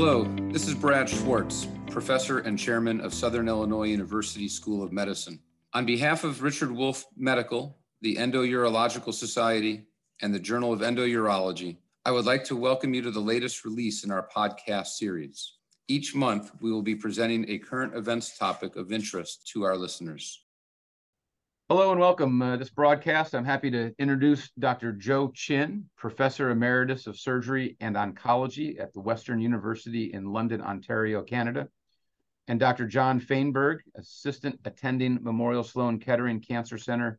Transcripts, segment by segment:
Hello, this is Brad Schwartz, professor and chairman of Southern Illinois University School of Medicine. On behalf of Richard Wolf Medical, the Endourological Society, and the Journal of Endourology, I would like to welcome you to the latest release in our podcast series. Each month, we will be presenting a current events topic of interest to our listeners. Hello and welcome. Uh, this broadcast, I'm happy to introduce Dr. Joe Chin, Professor Emeritus of Surgery and Oncology at the Western University in London, Ontario, Canada, and Dr. John Fainberg, Assistant Attending Memorial Sloan Kettering Cancer Center,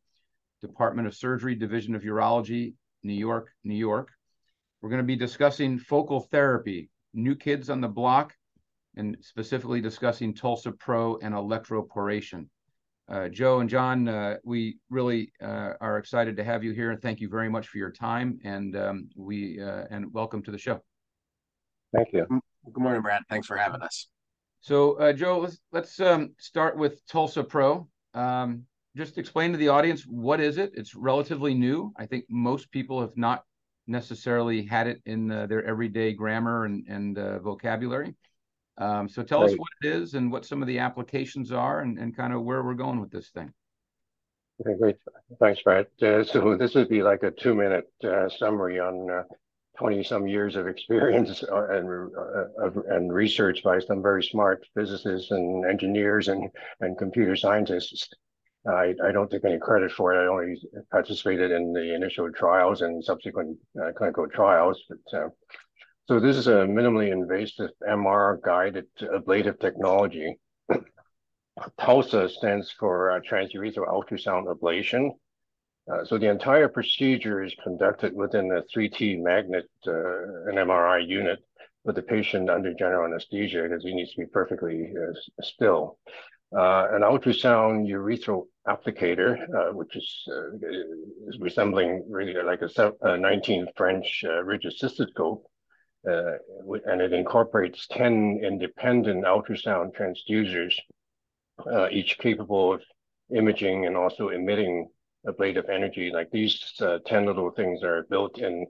Department of Surgery, Division of Urology, New York, New York. We're going to be discussing focal therapy, new kids on the block, and specifically discussing TULSA-PRO and electroporation. Uh, Joe and John, uh, we really uh, are excited to have you here, and thank you very much for your time. And um, we uh, and welcome to the show. Thank you. Good morning, Brad. Thanks for having us. So, uh, Joe, let's let's um, start with TULSA-PRO. Um, just explain to the audience what is it. It's relatively new. I think most people have not necessarily had it in uh, their everyday grammar and and vocabulary. Um, so tell us what it is and what some of the applications are and, and kind of where we're going with this thing. Okay, great. Thanks, Brad. Uh, so this would be like a two-minute uh, summary on 20-some uh, years of experience uh, and, uh, and research by some very smart physicists and engineers and, and computer scientists. I, I don't take any credit for it. I only participated in the initial trials and subsequent clinical trials, but so this is a minimally invasive MR-guided ablative technology. TULSA stands for uh, transurethral ultrasound ablation. Uh, so the entire procedure is conducted within a 3T magnet, uh, an MRI unit, with the patient under general anesthesia because he needs to be perfectly uh, still. Uh, an ultrasound urethral applicator, uh, which is, uh, is, resembling really like a, a 19 French uh, rigid cystoscope, uh, and it incorporates 10 independent ultrasound transducers, uh, each capable of imaging and also emitting a blade of energy. Like these uh, 10 little things are built in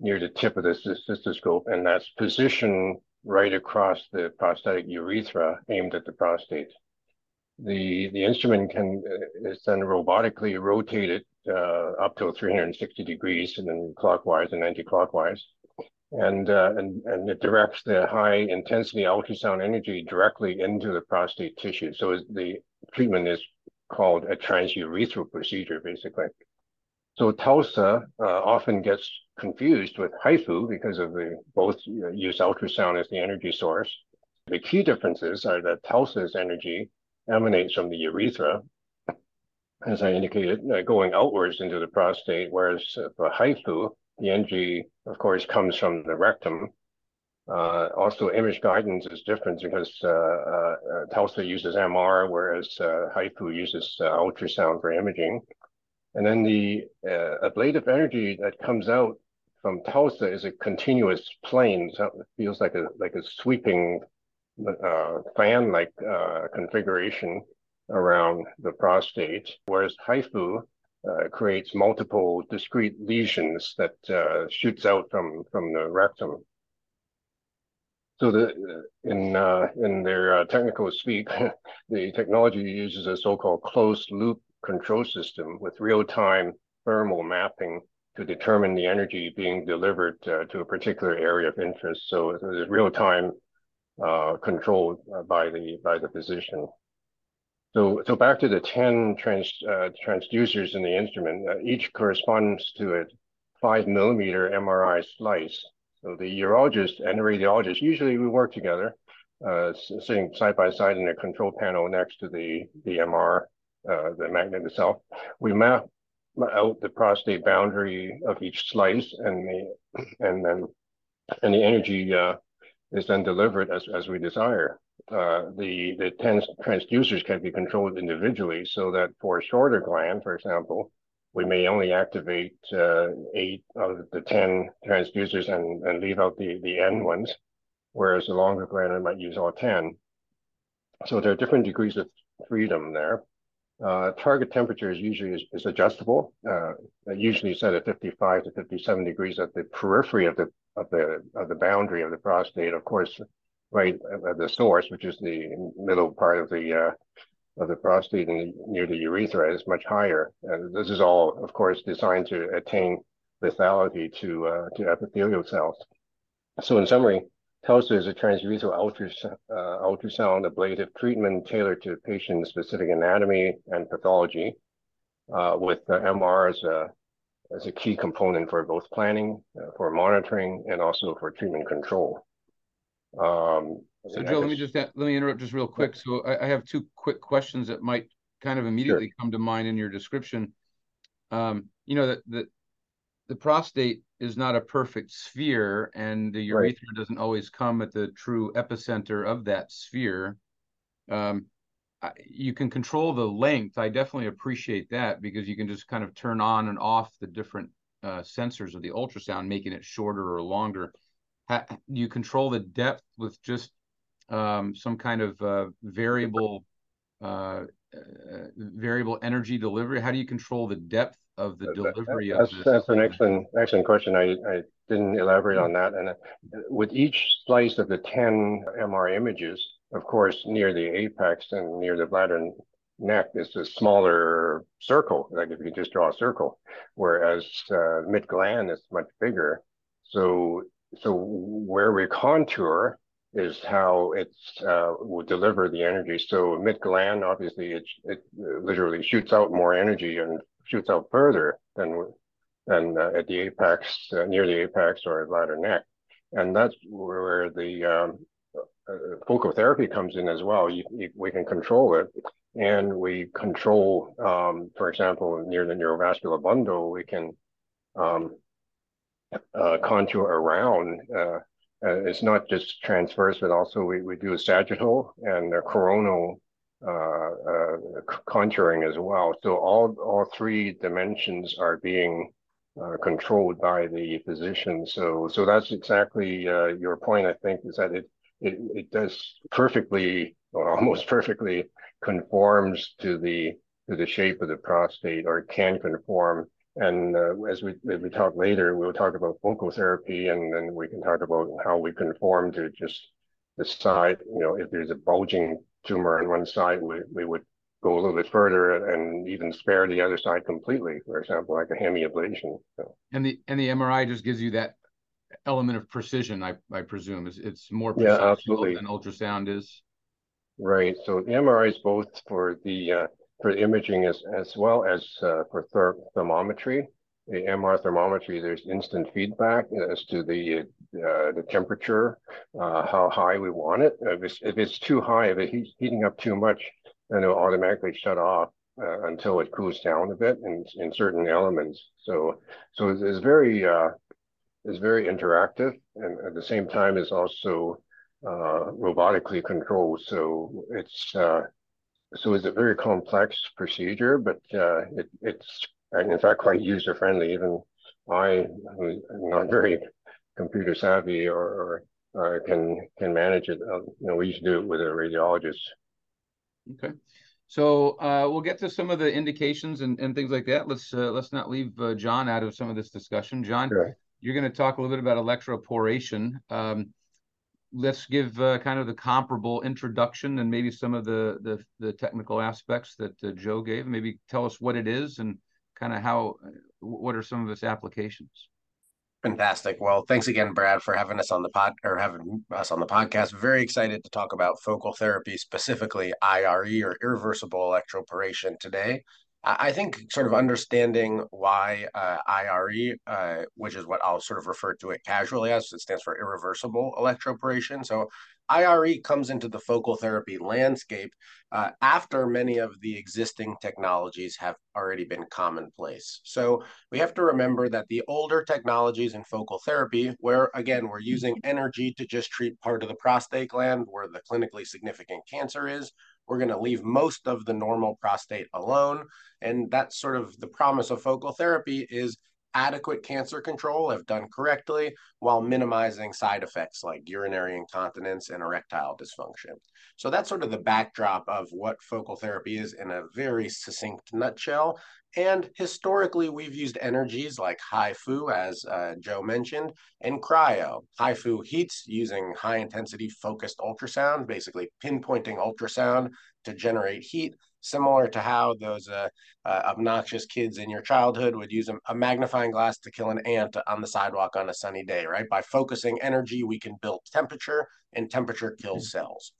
near the tip of the cystoscope, and that's positioned right across the prostatic urethra aimed at the prostate. The, the instrument can uh, is then robotically rotated uh, up to 360 degrees and then clockwise and anti-clockwise and, uh, and, and it directs the high intensity ultrasound energy directly into the prostate tissue. So the treatment is called a transurethral procedure, basically. So TULSA uh, often gets confused with HIFU because of the both use ultrasound as the energy source. The key differences are that TULSA's energy emanates from the urethra, as I indicated, uh, going outwards into the prostate, whereas for HIFU, the energy, of course, comes from the rectum. Uh, also, image guidance is different because uh, uh, TULSA uses MR, whereas uh, HIFU uses uh, ultrasound for imaging. And then the uh, ablative energy that comes out from TULSA is a continuous plane. So it feels like a like a sweeping fan-like configuration around the prostate, whereas HIFU uh, creates multiple discrete lesions that uh, shoots out from from the rectum. So the in uh, in their uh, technical speak, the technology uses a so-called closed loop control system with real-time thermal mapping to determine the energy being delivered uh, to a particular area of interest. So it's real-time uh, controlled by the by the physician. So, so back to the 10 trans, uh, transducers in the instrument, uh, each corresponds to a five millimeter MRI slice. So the urologist and the radiologist, usually we work together, uh, sitting side by side in a control panel next to the, the MR, uh, the magnet itself. We map out the prostate boundary of each slice and the, and then, and the energy uh, is then delivered as, as we desire uh, the the trans transducers can be controlled individually, so that for a shorter gland, for example, we may only activate uh, eight of the ten transducers and and leave out the the end ones, whereas a longer gland I might use all ten. So there are different degrees of freedom there. Uh, target temperature is usually is, is adjustable, uh, usually set at 55 to 57 degrees at the periphery of the of the of the boundary of the prostate. Of course, right at the source, which is the middle part of the uh, of the prostate and near the urethra, is much higher. And this is all, of course, designed to attain lethality to uh, to epithelial cells. So, in summary, TULSA is a transurethral ultrasound, uh, ultrasound ablative treatment tailored to patient-specific anatomy and pathology, uh, with MR as a as a key component for both planning, uh, for monitoring, and also for treatment control. Um, so Joe, let me just let me interrupt just real quick. So I, I have two quick questions that might kind of immediately sure. come to mind in your description. Um, you know that the the prostate is not a perfect sphere, and the urethra right. doesn't always come at the true epicenter of that sphere. Um, you can control the length. I definitely appreciate that because you can just kind of turn on and off the different uh, sensors of the ultrasound, making it shorter or longer. Ha- you control the depth with just um, some kind of uh, variable uh, uh, variable energy delivery. How do you control the depth of the delivery that's, of this? That's an excellent excellent question. I, I didn't elaborate on that. And uh, with each slice of the 10 MR images, of course, near the apex and near the bladder neck is a smaller circle, like if you just draw a circle, whereas uh, mid gland is much bigger. So, so where we contour is how it's uh, will deliver the energy. So mid gland, obviously, it it literally shoots out more energy and shoots out further than than uh, at the apex, uh, near the apex or bladder neck, and that's where the um, uh, focal therapy comes in as well. You, you, we can control it, and we control, um, for example, near the neurovascular bundle, we can um, uh, contour around. Uh, uh, it's not just transverse, but also we, we do a sagittal and a coronal uh, uh, contouring as well. So all all three dimensions are being controlled by the physician. So so that's exactly your point. I think is that it it, it does perfectly or almost perfectly conforms to the to the shape of the prostate or it can conform and uh, as we as we talk later we'll talk about focal therapy and then we can talk about how we conform to just the side you know if there's a bulging tumor on one side we, we would go a little bit further and even spare the other side completely for example like a hemiablation so. and the and the mri just gives you that element of precision, I, I presume. It's, it's more precise yeah, absolutely. than ultrasound is. Right. So the MRI is both for the uh, for imaging as as well as uh, for ther thermometry. The MR thermometry, there's instant feedback as to the uh, the temperature, uh, how high we want it. If it's, if it's too high, if it's heating up too much, then it'll automatically shut off uh, until it cools down a bit in, in certain elements. So so it's very uh, is very interactive and at the same time is also uh, robotically controlled. So it's so it's a very complex procedure, but uh, it, it's in fact quite user friendly. Even I, who's not very computer savvy or, or uh, can can manage it. Uh, you know, we used to do it with a radiologist. Okay. So uh, we'll get to some of the indications and, and things like that. Let's uh, let's not leave uh, John out of some of this discussion. John, sure you're going to talk a little bit about electroporation. Um, let's give uh, kind of the comparable introduction and maybe some of the the, the technical aspects that uh, Joe gave. Maybe tell us what it is and kind of how what are some of its applications. Fantastic. Well, thanks again, Brad, for having us on the pod or having us on the podcast. Very excited to talk about focal therapy, specifically IRE or irreversible electroporation today. I think sort of understanding why uh, IRE, uh, which is what I'll sort of refer to it casually as, it stands for irreversible electroporation. So IRE comes into the focal therapy landscape uh, after many of the existing technologies have already been commonplace. So we have to remember that the older technologies in focal therapy, where again, we're using energy to just treat part of the prostate gland where the clinically significant cancer is, we're going to leave most of the normal prostate alone. And that's sort of the promise of focal therapy is adequate cancer control if done correctly while minimizing side effects like urinary incontinence and erectile dysfunction. So that's sort of the backdrop of what focal therapy is in a very succinct nutshell. And historically, we've used energies like HIFU, as uh, Joe mentioned, and cryo. HIFU heats using high intensity focused ultrasound, basically pinpointing ultrasound to generate heat, similar to how those uh, uh, obnoxious kids in your childhood would use a, a, magnifying glass to kill an ant on the sidewalk on a sunny day, right? By focusing energy, we can build temperature, and temperature kills mm-hmm. cells.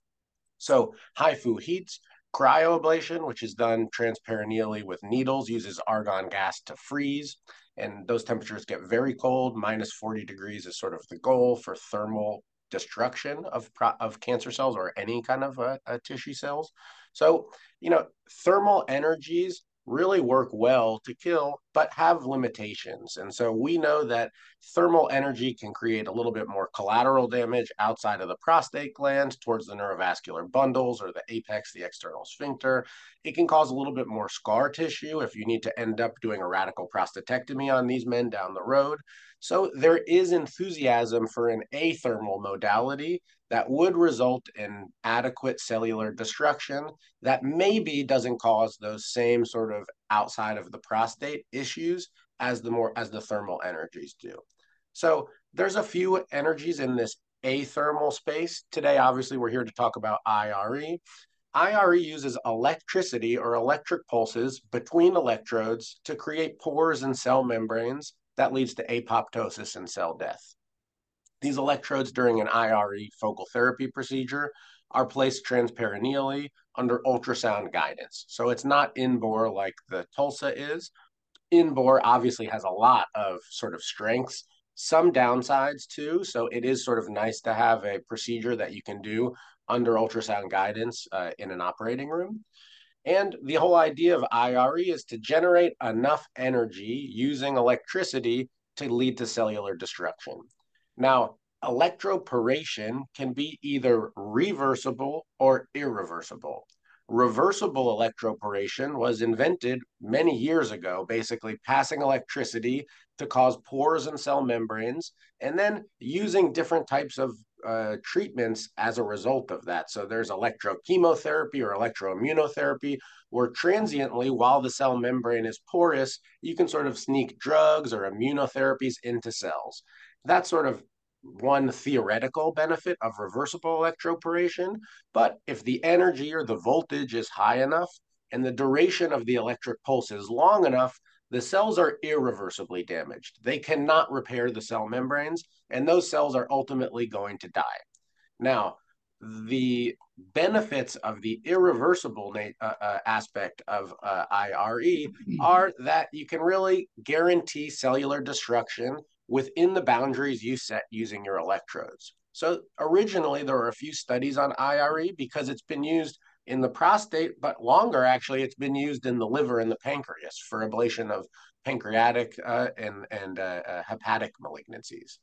So HIFU heats Cryoablation, which is done transperineally with needles, uses argon gas to freeze. And those temperatures get very cold. Minus 40 degrees is sort of the goal for thermal destruction of, of cancer cells or any kind of uh, uh, tissue cells. So, you know, thermal energies really work well to kill, but have limitations. And so we know that thermal energy can create a little bit more collateral damage outside of the prostate gland towards the neurovascular bundles or the apex, the external sphincter. It can cause a little bit more scar tissue if you need to end up doing a radical prostatectomy on these men down the road. So there is enthusiasm for an athermal modality that would result in adequate cellular destruction that maybe doesn't cause those same sort of outside of the prostate issues as the more as the thermal energies do. So there's a few energies in this athermal space. Today, obviously, we're here to talk about IRE. IRE uses electricity or electric pulses between electrodes to create pores in cell membranes that leads to apoptosis and cell death. These electrodes during an IRE focal therapy procedure are placed transperineally under ultrasound guidance. So it's not in bore like the TULSA is. In bore obviously has a lot of sort of strengths, some downsides too. So it is sort of nice to have a procedure that you can do under ultrasound guidance uh, in an operating room. And the whole idea of IRE is to generate enough energy using electricity to lead to cellular destruction. Now, electroporation can be either reversible or irreversible. Reversible electroporation was invented many years ago, basically passing electricity to cause pores in cell membranes, and then using different types of uh, treatments as a result of that. So there's electrochemotherapy or electroimmunotherapy, where transiently, while the cell membrane is porous, you can sort of sneak drugs or immunotherapies into cells. That's sort of one theoretical benefit of reversible electroporation. But if the energy or the voltage is high enough and the duration of the electric pulse is long enough, the cells are irreversibly damaged. They cannot repair the cell membranes, and those cells are ultimately going to die. Now, the benefits of the irreversible uh, uh, aspect of uh, IRE are that you can really guarantee cellular destruction within the boundaries you set using your electrodes. So originally, there were a few studies on IRE because it's been used in the prostate, but longer actually, it's been used in the liver and the pancreas for ablation of pancreatic uh, and, and uh, uh, hepatic malignancies.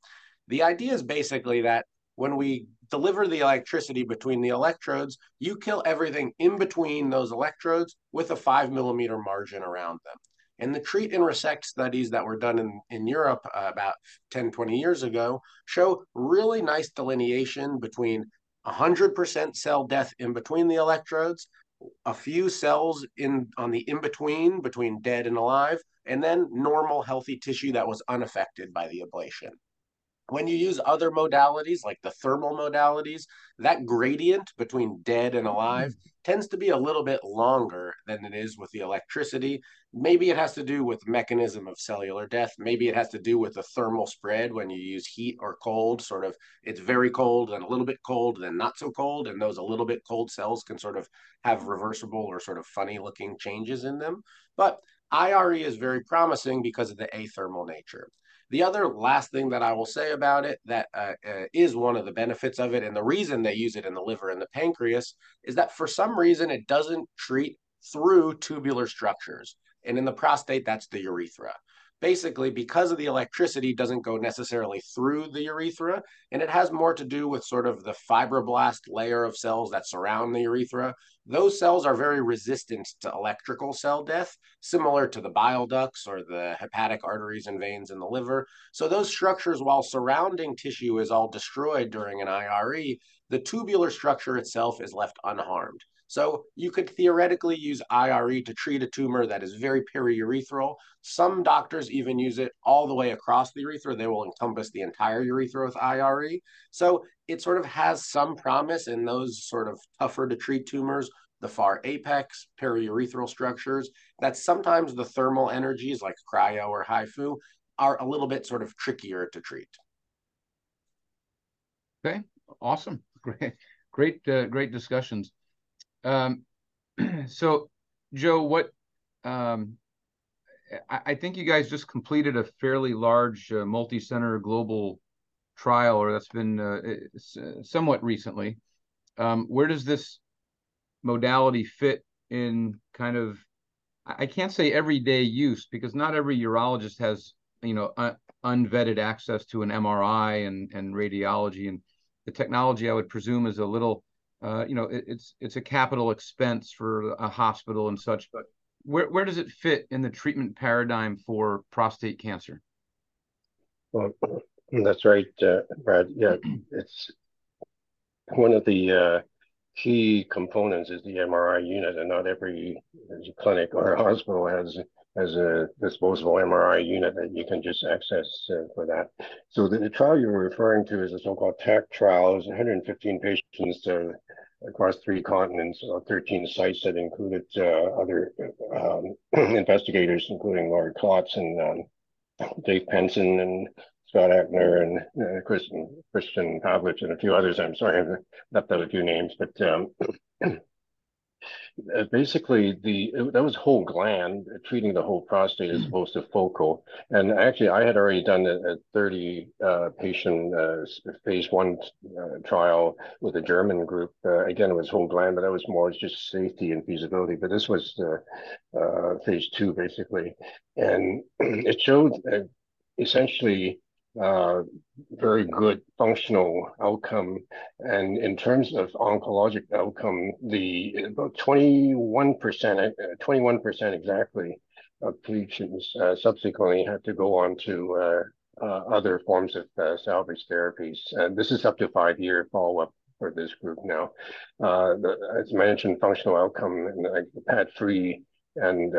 The idea is basically that when we deliver the electricity between the electrodes, you kill everything in between those electrodes with a five millimeter margin around them. And the treat and resect studies that were done in, in Europe uh, about 10, 20 years ago show really nice delineation between 100% cell death in between the electrodes, a few cells in on the in between between dead and alive, and then normal healthy tissue that was unaffected by the ablation. When you use other modalities like the thermal modalities, that gradient between dead and alive mm-hmm. tends to be a little bit longer than it is with the electricity. Maybe it has to do with mechanism of cellular death. Maybe it has to do with the thermal spread when you use heat or cold, sort of it's very cold and a little bit cold, then not so cold. And those a little bit cold cells can sort of have reversible or sort of funny looking changes in them. But IRE is very promising because of the athermal nature. The other last thing that I will say about it that uh, uh, is one of the benefits of it, and the reason they use it in the liver and the pancreas, is that for some reason it doesn't treat through tubular structures. And in the prostate, that's the urethra. basically because of the electricity doesn't go necessarily through the urethra and it has more to do with sort of the fibroblast layer of cells that surround the urethra those cells are very resistant to electrical cell death similar to the bile ducts or the hepatic arteries and veins in the liver. So those structures while surrounding tissue is all destroyed during an IRE the tubular structure itself is left unharmed so you could theoretically use IRE to treat a tumor that is very periurethral. Some doctors even use it all the way across the urethra. They will encompass the entire urethra with IRE. So it sort of has some promise in those sort of tougher to treat tumors, the far apex, periurethral structures, that sometimes the thermal energies like cryo or HIFU are a little bit sort of trickier to treat. Okay, awesome. Great, great, uh, great discussions. Um, so, Joe, what um, I, I, think you guys just completed a fairly large uh, multi-center global trial, or that's been uh, somewhat recently. Um, where does this modality fit in kind of? I can't say everyday use because not every urologist has you know un- unvetted access to an MRI and and radiology, and the technology I would presume is a little uh, you know, it, it's it's a capital expense for a hospital and such. But where where does it fit in the treatment paradigm for prostate cancer? Well, that's right, uh, Brad. Yeah, it's one of the uh, key components is the MRI unit, and not every clinic or hospital has has a disposable MRI unit that you can just access uh, for that. So the, the, trial you're referring to is a so-called TACT trial. It was 115 patients uh, across three continents, uh, 13 sites that included uh, other um, investigators, including Laurie Klotz and um, Dave Penson and Scott Eggener and uh, Christian, Christian Pavlovich and a few others. I'm sorry, I've left out a few names, but um, uh, basically the that was whole gland uh, treating the whole prostate as hmm. opposed to focal. And actually i had already done a, a 30 uh, patient uh, phase one uh, trial with a german group. Uh, again it was whole gland but that was more just safety and feasibility. But this was phase two basically. And it showed essentially uh, very good functional outcome. And in terms of oncologic outcome, the about 21%, 21% uh, exactly of patients uh, subsequently had to go on to uh, uh other forms of uh, salvage therapies. And this is up to five year follow up for this group now. The, as mentioned, functional outcome and like PAD free and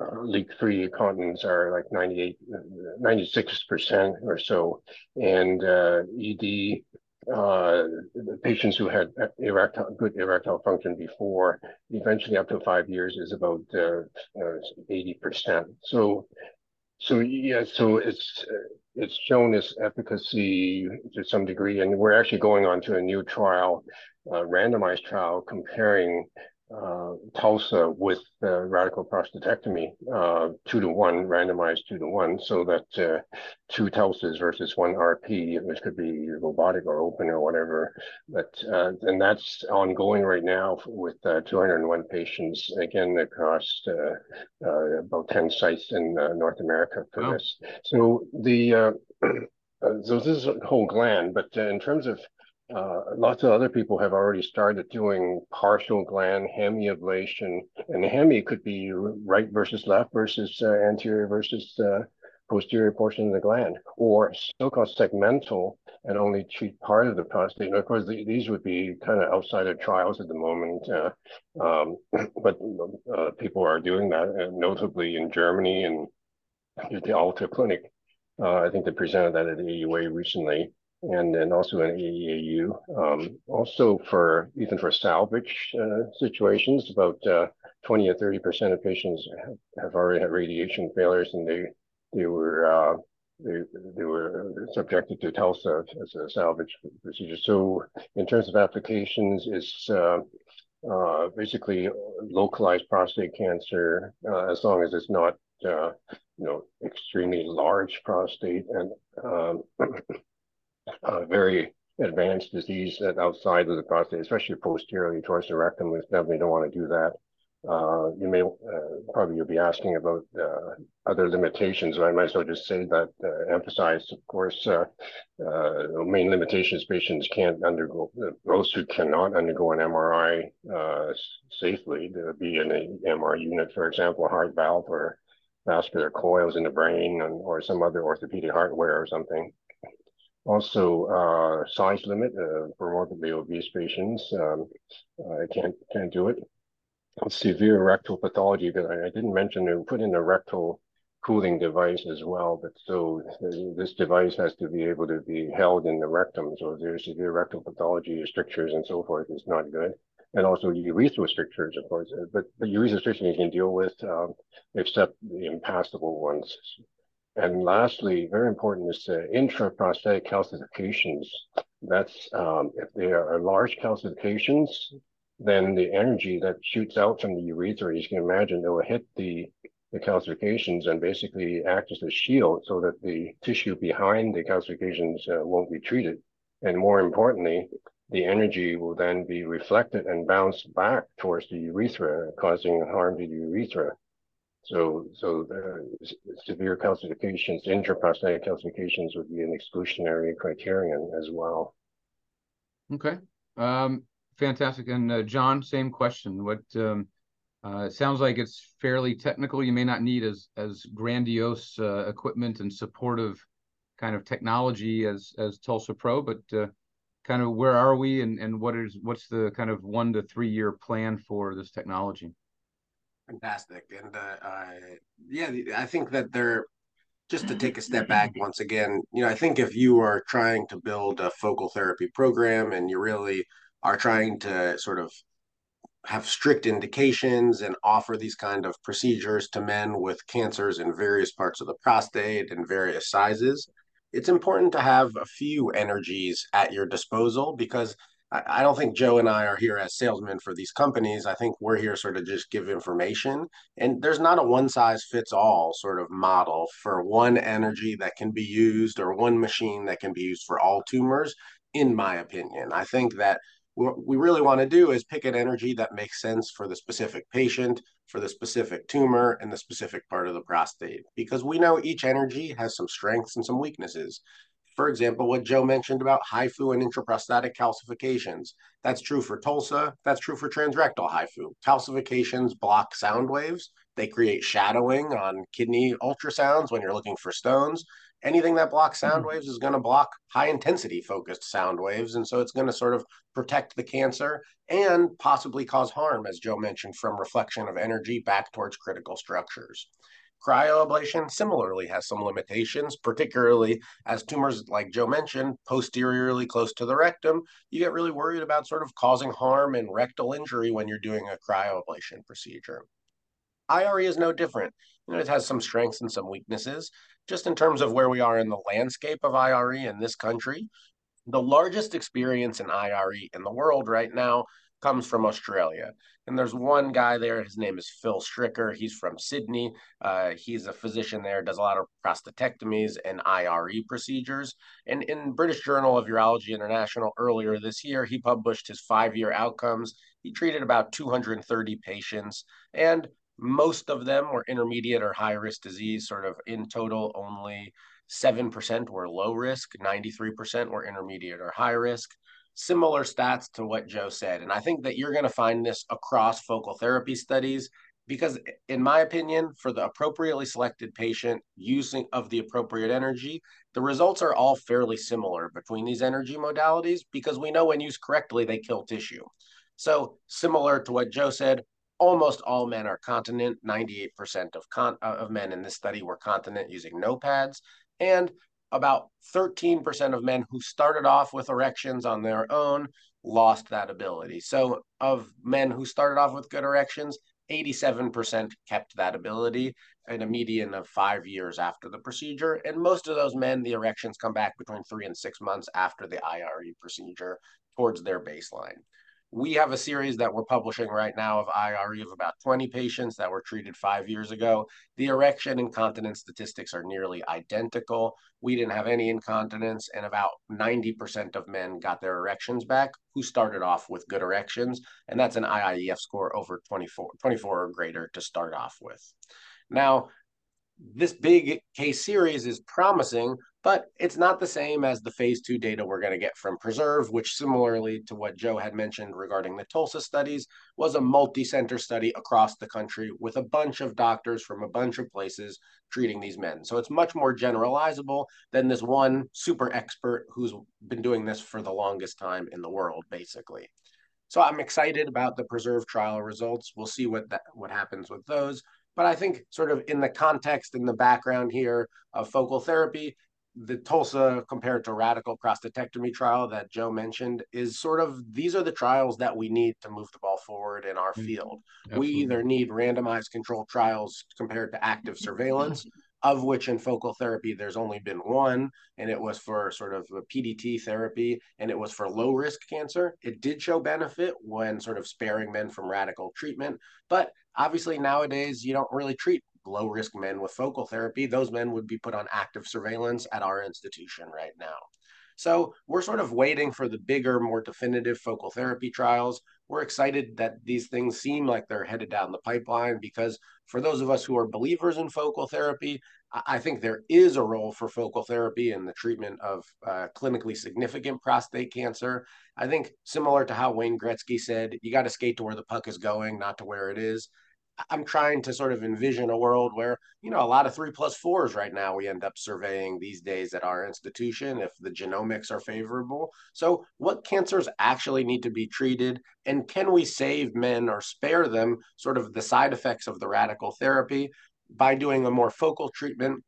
uh, leak-free continence are like 98, 96% or so. And uh, ED, uh, patients who had erectile, good erectile function before, eventually up to five years is about 80%. Uh, so, so yeah, so it's it's shown its efficacy to some degree, and we're actually going on to a new trial, randomized trial comparing uh, TULSA with uh, radical prostatectomy, uh, two to one, randomized two to one, so that uh, two TULSAs versus one RP, which could be robotic or open or whatever. But uh, and that's ongoing right now with uh, 201 patients, again across about 10 sites in North America for wow. this. So the so this is a whole gland, but in terms of uh, lots of other people have already started doing partial gland hemiablation, and the hemi could be right versus left versus uh, anterior versus uh, posterior portion of the gland, or so-called segmental and only treat part of the prostate. And of course, the, these would be kind of outside of trials at the moment, uh, um, but uh, people are doing that, notably in Germany and the Alta Clinic. I think they presented that at the AUA recently and then also in AEAU. Um, also for even for salvage uh, situations, about uh, 20 or 30 percent of patients have, have, already had radiation failures, and they they were uh, they they were subjected to TULSA as a salvage procedure. So in terms of applications, it's uh, uh, basically localized prostate cancer uh, as long as it's not you know extremely large prostate and um, uh, very advanced disease outside of the prostate, especially posteriorly towards the rectum. We definitely don't want to do that. Uh, you may uh, probably you'll be asking about uh, other limitations. I might as well just say that uh, emphasize, of course, uh, uh, the main limitations patients can't undergo those who cannot undergo an MRI safely to be in an MR unit, for example, a heart valve or vascular coils in the brain and, or some other orthopedic hardware or something. Also, size limit for morbidly obese patients. Um, I can't can't do it severe rectal pathology, but I, I didn't mention to put in a rectal cooling device as well. But so this device has to be able to be held in the rectum. So if there's severe rectal pathology, strictures and so forth is not good. And also urethral strictures, of course. But the urethral strictures you can deal with, um, except the impassable ones. And lastly, very important is uh, intraprostatic calcifications. That's um, if there are large calcifications, then the energy that shoots out from the urethra, you can imagine it will hit the, the calcifications and basically act as a shield so that the tissue behind the calcifications uh, won't be treated. And more importantly, the energy will then be reflected and bounced back towards the urethra, causing harm to the urethra. So, so severe calcifications, intraprostatic calcifications would be an exclusionary criterion as well. Okay. Um, fantastic. And uh, John, same question. What um, uh, sounds like it's fairly technical. You may not need as as grandiose uh, equipment and supportive kind of technology as as Tulsa Pro, but uh, kind of where are we and and what is what's the kind of one to three year plan for this technology? Fantastic, and uh, yeah, I think that they're just to take a step back once again. You know, I think if you are trying to build a focal therapy program and you really are trying to sort of have strict indications and offer these kind of procedures to men with cancers in various parts of the prostate and various sizes it's important to have a few energies at your disposal because I don't think Joe and I are here as salesmen for these companies. I think we're here sort of just give information. And there's not a one size fits all sort of model for one energy that can be used or one machine that can be used for all tumors, in my opinion. I think that what we really want to do is pick an energy that makes sense for the specific patient, for the specific tumor, and the specific part of the prostate. Because we know each energy has some strengths and some weaknesses. For example, what Joe mentioned about HIFU and intraprostatic calcifications. That's true for TULSA. That's true for transrectal HIFU. Calcifications block sound waves. They create shadowing on kidney ultrasounds when you're looking for stones anything that blocks sound mm-hmm. waves is going to block high intensity focused sound waves. And so it's going to sort of protect the cancer and possibly cause harm, as Joe mentioned, from reflection of energy back towards critical structures. Cryoablation similarly has some limitations, particularly as tumors, like Joe mentioned, posteriorly close to the rectum. You get really worried about sort of causing harm and rectal injury when you're doing a cryoablation procedure. IRE is no different. You know, it has some strengths and some weaknesses just in terms of where we are in the landscape of IRE in this country, the largest experience in IRE in the world right now comes from Australia. And there's one guy there, his name is Phil Stricker. He's from Sydney. Uh, he's a physician there, does a lot of prostatectomies and IRE procedures. And in British Journal of Urology International earlier this year, he published his five year outcomes. He treated about 230 patients. And most of them were intermediate or high risk disease, sort of in total, only 7% were low risk, 93% were intermediate or high risk. Similar stats to what Joe said. And I think that you're going to find this across focal therapy studies because, in my opinion, for the appropriately selected patient using of the appropriate energy, the results are all fairly similar between these energy modalities because we know when used correctly, they kill tissue. So, similar to what Joe said, almost all men are continent. 98% of, con- uh, of men in this study were continent using no pads. And about 13% of men who started off with erections on their own lost that ability. So, of men who started off with good erections, 87% kept that ability in a median of five years after the procedure. And most of those men, the erections come back between three and six months after the IRE procedure towards their baseline. We have a series that we're publishing right now of IRE of about 20 patients that were treated five years ago. The erection incontinence statistics are nearly identical. We didn't have any incontinence, and about 90% of men got their erections back who started off with good erections, and that's an IIEF score over 24, 24 or greater to start off with. Now, this big case series is promising, but it's not the same as the phase two data we're going to get from Preserve, which similarly to what Joe had mentioned regarding the Tulsa studies, was a multi-center study across the country with a bunch of doctors from a bunch of places treating these men. So it's much more generalizable than this one super expert who's been doing this for the longest time in the world, basically. So I'm excited about the Preserve trial results. We'll see what that, what happens with those. But I think, sort of in the context, in the background here of focal therapy, the Tulsa compared to radical prostatectomy trial that Joe mentioned is sort of these are the trials that we need to move the ball forward in our mm-hmm. field. Absolutely. We either need randomized controlled trials compared to active surveillance, of which in focal therapy there's only been one, and it was for sort of a PDT therapy, and it was for low risk cancer. It did show benefit when sort of sparing men from radical treatment, but obviously nowadays you don't really treat low risk men with focal therapy. Those men would be put on active surveillance at our institution right now. So we're sort of waiting for the bigger, more definitive focal therapy trials. We're excited that these things seem like they're headed down the pipeline because for those of us who are believers in focal therapy, I think there is a role for focal therapy in the treatment of uh, clinically significant prostate cancer. I think similar to how Wayne Gretzky said, you got to skate to where the puck is going, not to where it is. I'm trying to sort of envision a world where, you know, a lot of three plus fours right now we end up surveying these days at our institution if the genomics are favorable. So, what cancers actually need to be treated? And can we save men or spare them sort of the side effects of the radical therapy by doing a more focal treatment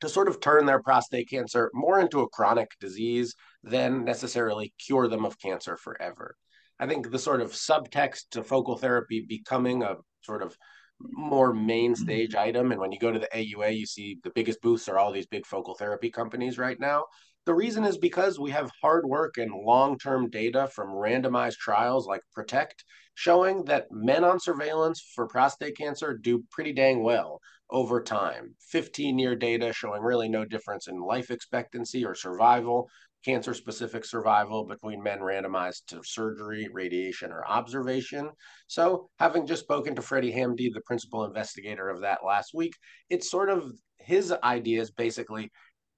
to sort of turn their prostate cancer more into a chronic disease than necessarily cure them of cancer forever? I think the sort of subtext to focal therapy becoming a sort of more main mm-hmm. stage item. And when you go to the AUA, you see the biggest booths are all these big focal therapy companies right now. The reason is because we have hard work and long term data from randomized trials like PROTECT showing that men on surveillance for prostate cancer do pretty dang well over time. 15 year data showing really no difference in life expectancy or survival cancer specific survival between men randomized to surgery, radiation, or observation. So, having just spoken to Freddie Hamdy, the principal investigator of that last week, it's sort of his ideas basically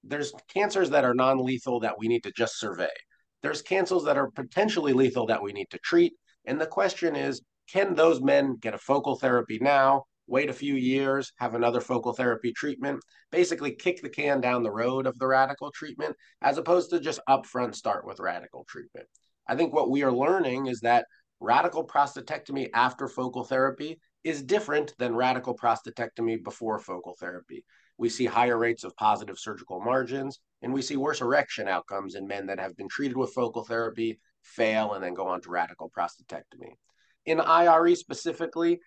there's cancers that are non lethal that we need to just survey. There's cancers that are potentially lethal that we need to treat. And the question is can those men get a focal therapy now? Wait a few years, have another focal therapy treatment, basically kick the can down the road of the radical treatment, as opposed to just upfront start with radical treatment. I think what we are learning is that radical prostatectomy after focal therapy is different than radical prostatectomy before focal therapy. We see higher rates of positive surgical margins, and we see worse erection outcomes in men that have been treated with focal therapy, fail, and then go on to radical prostatectomy. In IRE specifically,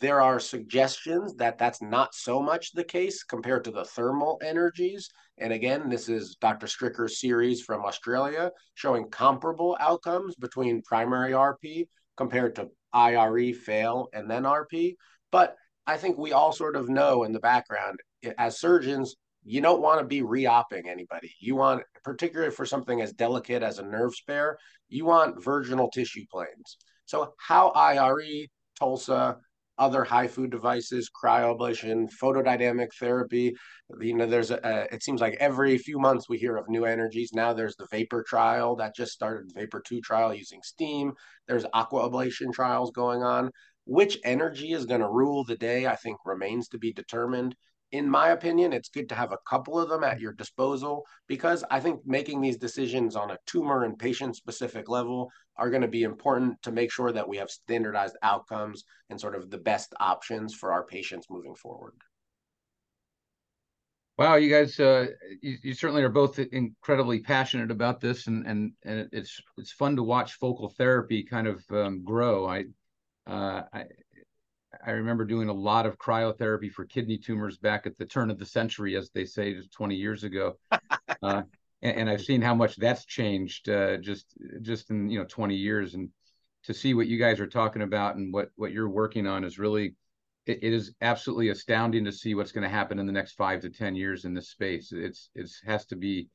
there are suggestions that that's not so much the case compared to the thermal energies. And again, this is Dr. Stricker's series from Australia showing comparable outcomes between primary RP compared to IRE fail and then RP. But I think we all sort of know in the background as surgeons, you don't want to be re-opping anybody. You want, particularly for something as delicate as a nerve spare, you want virginal tissue planes. So how IRE, TULSA, other HIFU devices, cryoablation, photodynamic therapy. You know, there's a, it seems like every few months we hear of new energies. Now there's the vapor trial that just started, vapor two trial using steam. There's aqua ablation trials going on. Which energy is going to rule the day, I think, remains to be determined in my opinion, it's good to have a couple of them at your disposal because I think making these decisions on a tumor and patient specific level are going to be important to make sure that we have standardized outcomes and sort of the best options for our patients moving forward. Wow, you guys, uh, you, you, certainly are both incredibly passionate about this, and and and it's it's fun to watch focal therapy kind of um, grow. I, uh, I I remember doing a lot of cryotherapy for kidney tumors back at the turn of the century, as they say, just 20 years ago. uh, and, and, I've seen how much that's changed uh, just just in you know 20 years. And to see what you guys are talking about and what what you're working on is really it, it is absolutely astounding to see what's going to happen in the next five to ten years in this space. It's it has to be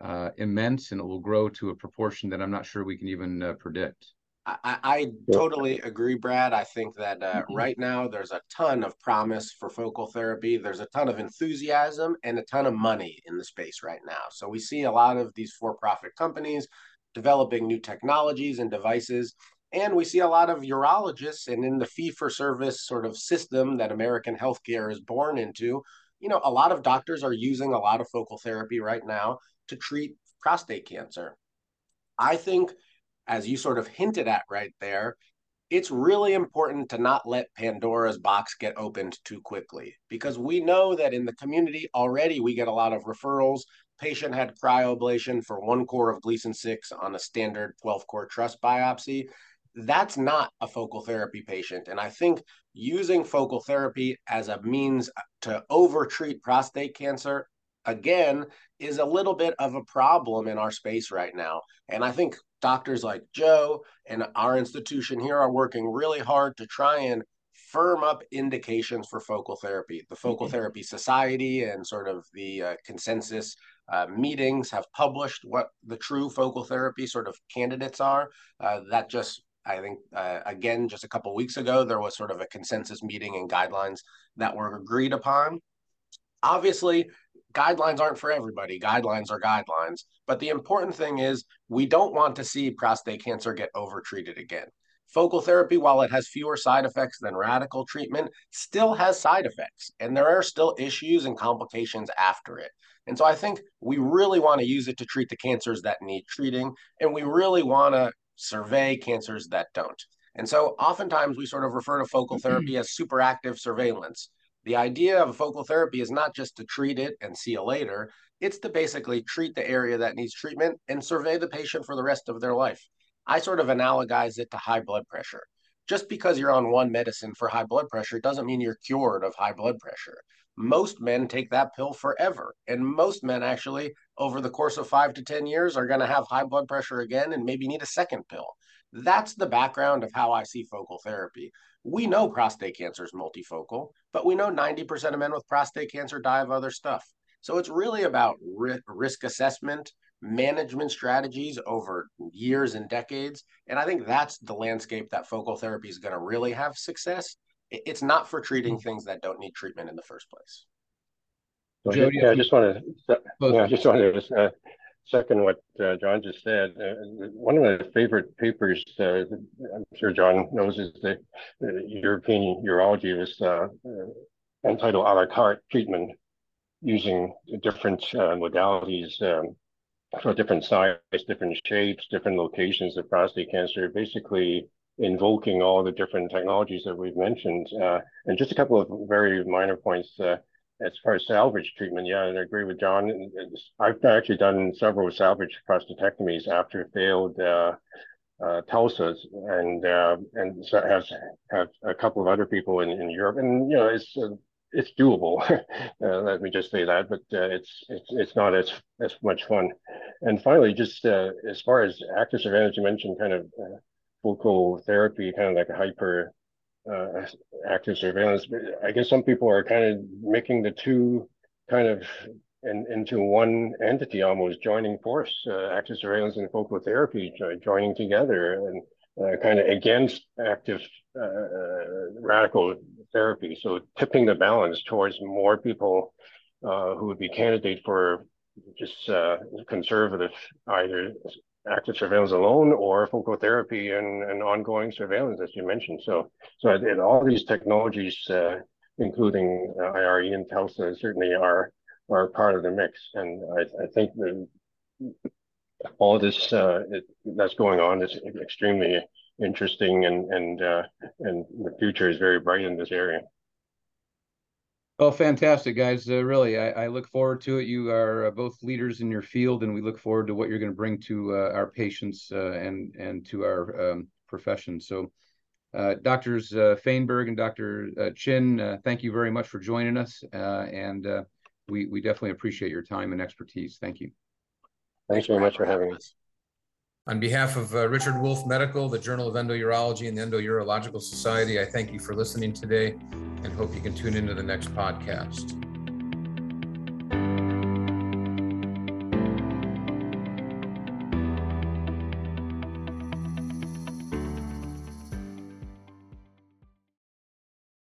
uh, immense, and it will grow to a proportion that I'm not sure we can even uh, predict. I, I totally agree, Brad. I think that uh, mm-hmm. right now there's a ton of promise for focal therapy. There's a ton of enthusiasm and a ton of money in the space right now. So we see a lot of these for profit companies developing new technologies and devices. And we see a lot of urologists, and in the fee for service sort of system that American healthcare is born into, you know, a lot of doctors are using a lot of focal therapy right now to treat prostate cancer. I think, as you sort of hinted at right there, it's really important to not let Pandora's box get opened too quickly because we know that in the community already we get a lot of referrals. Patient had cryoablation for one core of Gleason 6 on a standard 12 core TRUS biopsy that's not a focal therapy patient. And I think using focal therapy as a means to overtreat prostate cancer, again, is a little bit of a problem in our space right now. And I think doctors like Joe and our institution here are working really hard to try and firm up indications for focal therapy. The Focal mm-hmm. Therapy Society and sort of the uh, consensus uh, meetings have published what the true focal therapy sort of candidates are. Uh, that just I think, uh, again, just a couple weeks ago, there was sort of a consensus meeting and guidelines that were agreed upon. Obviously, guidelines aren't for everybody. Guidelines are guidelines. But the important thing is we don't want to see prostate cancer get overtreated again. Focal therapy, while it has fewer side effects than radical treatment, still has side effects. And there are still issues and complications after it. And so I think we really want to use it to treat the cancers that need treating. And we really want to survey cancers that don't. And so oftentimes we sort of refer to focal therapy as superactive surveillance. The idea of focal therapy is not just to treat it and see you later, it's to basically treat the area that needs treatment and survey the patient for the rest of their life. I sort of analogize it to high blood pressure. Just because you're on one medicine for high blood pressure doesn't mean you're cured of high blood pressure. Most men take that pill forever. And most men actually, over the course of five to 10 years, are going to have high blood pressure again and maybe need a second pill. That's the background of how I see focal therapy. We know prostate cancer is multifocal, but we know 90% of men with prostate cancer die of other stuff. So it's really about risk assessment, management strategies over years and decades. And I think that's the landscape that focal therapy is going to really have success. It's not for treating mm. things that don't need treatment in the first place. Well, Jody, yeah, I just want to, yeah, I just want to uh, second what uh, John just said. Uh, one of my favorite papers, uh, I'm sure John knows, is the European Urology was uh, uh, entitled a la carte treatment using different modalities um, for different size, different shapes, different locations of prostate cancer, basically invoking all the different technologies that we've mentioned. Uh, and just a couple of very minor points uh, as far as salvage treatment. Yeah, and I agree with John. I've actually done several salvage prostatectomies after failed uh, uh, TULSAs, and uh, and so have have a couple of other people in, in Europe, and you know it's uh, it's doable. uh, let me just say that, but uh, it's it's it's not as as much fun. And finally, just uh, as far as active surveillance, you mentioned kind of focal therapy, kind of like a hyper uh, active surveillance. I guess some people are kind of making the two kind of in, into one entity, almost joining force, uh, active surveillance and focal therapy joining together and uh, kind of against active uh, uh, radical therapy. So tipping the balance towards more people uh, who would be candidate for just conservative, either active surveillance alone or focal therapy and, and ongoing surveillance, as you mentioned. So, so all these technologies, uh, including uh, IRE and TULSA, certainly are are part of the mix. And I, I think that all this uh, it, that's going on is extremely interesting, and and uh, and the future is very bright in this area. Well, fantastic, guys. Uh, really, I, I, look forward to it. You are uh, both leaders in your field, and we look forward to what you're going to bring to uh, our patients uh, and and to our um, profession. So, uh, Doctors uh, Fainberg and Dr. Chin, thank you very much for joining us, and we we definitely appreciate your time and expertise. Thank you. Thanks very much for having us. On behalf of uh, Richard Wolf Medical, the Journal of Endourology, and the Endourological Society, I thank you for listening today and hope you can tune into the next podcast.